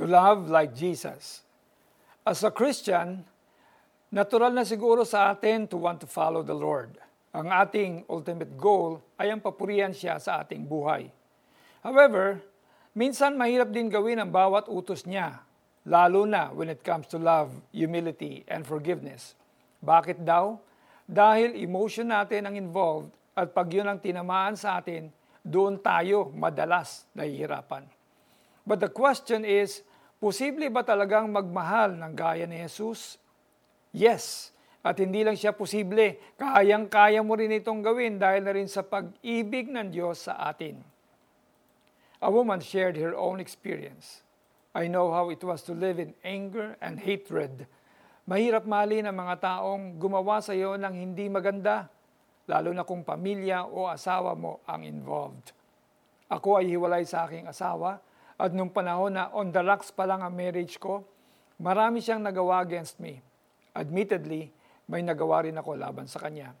to love like Jesus. As a Christian, natural na siguro sa atin to want to follow the Lord. Ang ating ultimate goal ay ang papurihan siya sa ating buhay. However, minsan mahirap din gawin ang bawat utos niya, lalo na when it comes to love, humility, and forgiveness. Bakit daw? Dahil emotion natin ang involved at pag yun ang tinamaan sa atin, doon tayo madalas nahihirapan. But the question is, posible ba talagang magmahal ng gaya ni Jesus? Yes. At hindi lang siya posible, kayang-kaya mo rin itong gawin dahil na rin sa pag-ibig ng Diyos sa atin. A woman shared her own experience. I know how it was to live in anger and hatred. Mahirap mali ng mga taong gumawa sa iyo ng hindi maganda, lalo na kung pamilya o asawa mo ang involved. Ako ay hiwalay sa aking asawa at nung panahon na on the rocks pa lang ang marriage ko, marami siyang nagawa against me. Admittedly, may nagawa rin ako laban sa kanya.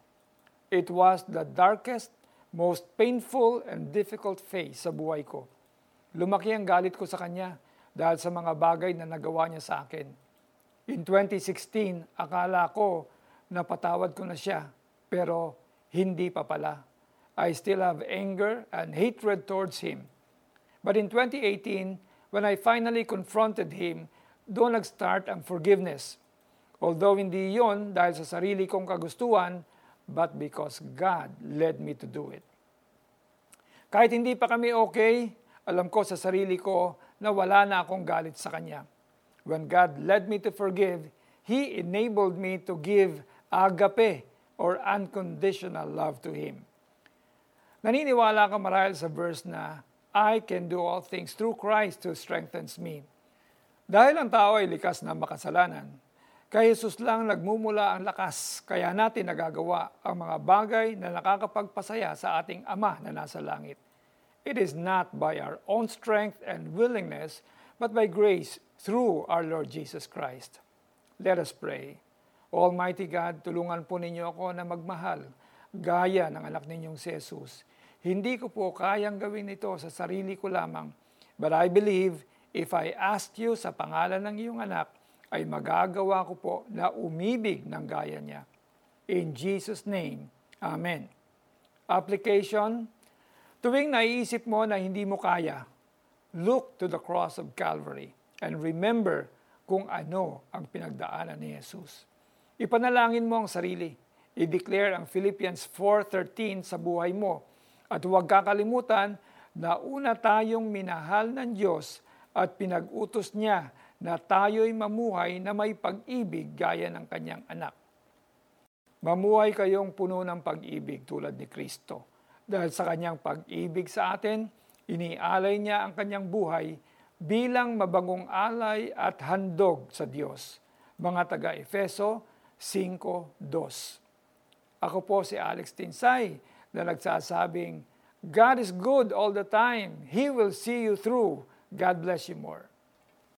It was the darkest, most painful and difficult phase sa buhay ko. Lumaki ang galit ko sa kanya dahil sa mga bagay na nagawa niya sa akin. In 2016, akala ko napatawad ko na siya, pero hindi pa pala. I still have anger and hatred towards him. But in 2018, when I finally confronted him, doon nag-start ang forgiveness. Although hindi yon dahil sa sarili kong kagustuhan, but because God led me to do it. Kahit hindi pa kami okay, alam ko sa sarili ko na wala na akong galit sa Kanya. When God led me to forgive, He enabled me to give agape or unconditional love to Him. Naniniwala ka marahil sa verse na I can do all things through Christ who strengthens me. Dahil ang tao ay likas na makasalanan, kay Jesus lang nagmumula ang lakas, kaya natin nagagawa ang mga bagay na nakakapagpasaya sa ating Ama na nasa langit. It is not by our own strength and willingness, but by grace through our Lord Jesus Christ. Let us pray. Almighty God, tulungan po ninyo ako na magmahal, gaya ng anak ninyong si Jesus hindi ko po kayang gawin ito sa sarili ko lamang. But I believe if I ask you sa pangalan ng iyong anak, ay magagawa ko po na umibig ng gaya niya. In Jesus' name, Amen. Application, tuwing naiisip mo na hindi mo kaya, look to the cross of Calvary and remember kung ano ang pinagdaanan ni Jesus. Ipanalangin mo ang sarili. I-declare ang Philippians 4.13 sa buhay mo at huwag kakalimutan na una tayong minahal ng Diyos at pinag-utos niya na tayo'y mamuhay na may pag-ibig gaya ng kanyang anak. Mamuhay kayong puno ng pag-ibig tulad ni Kristo. Dahil sa kanyang pag-ibig sa atin, inialay niya ang kanyang buhay bilang mabagong alay at handog sa Diyos. Mga taga-Efeso 5.2 Ako po si Alex Tinsay na nagsasabing, God is good all the time. He will see you through. God bless you more.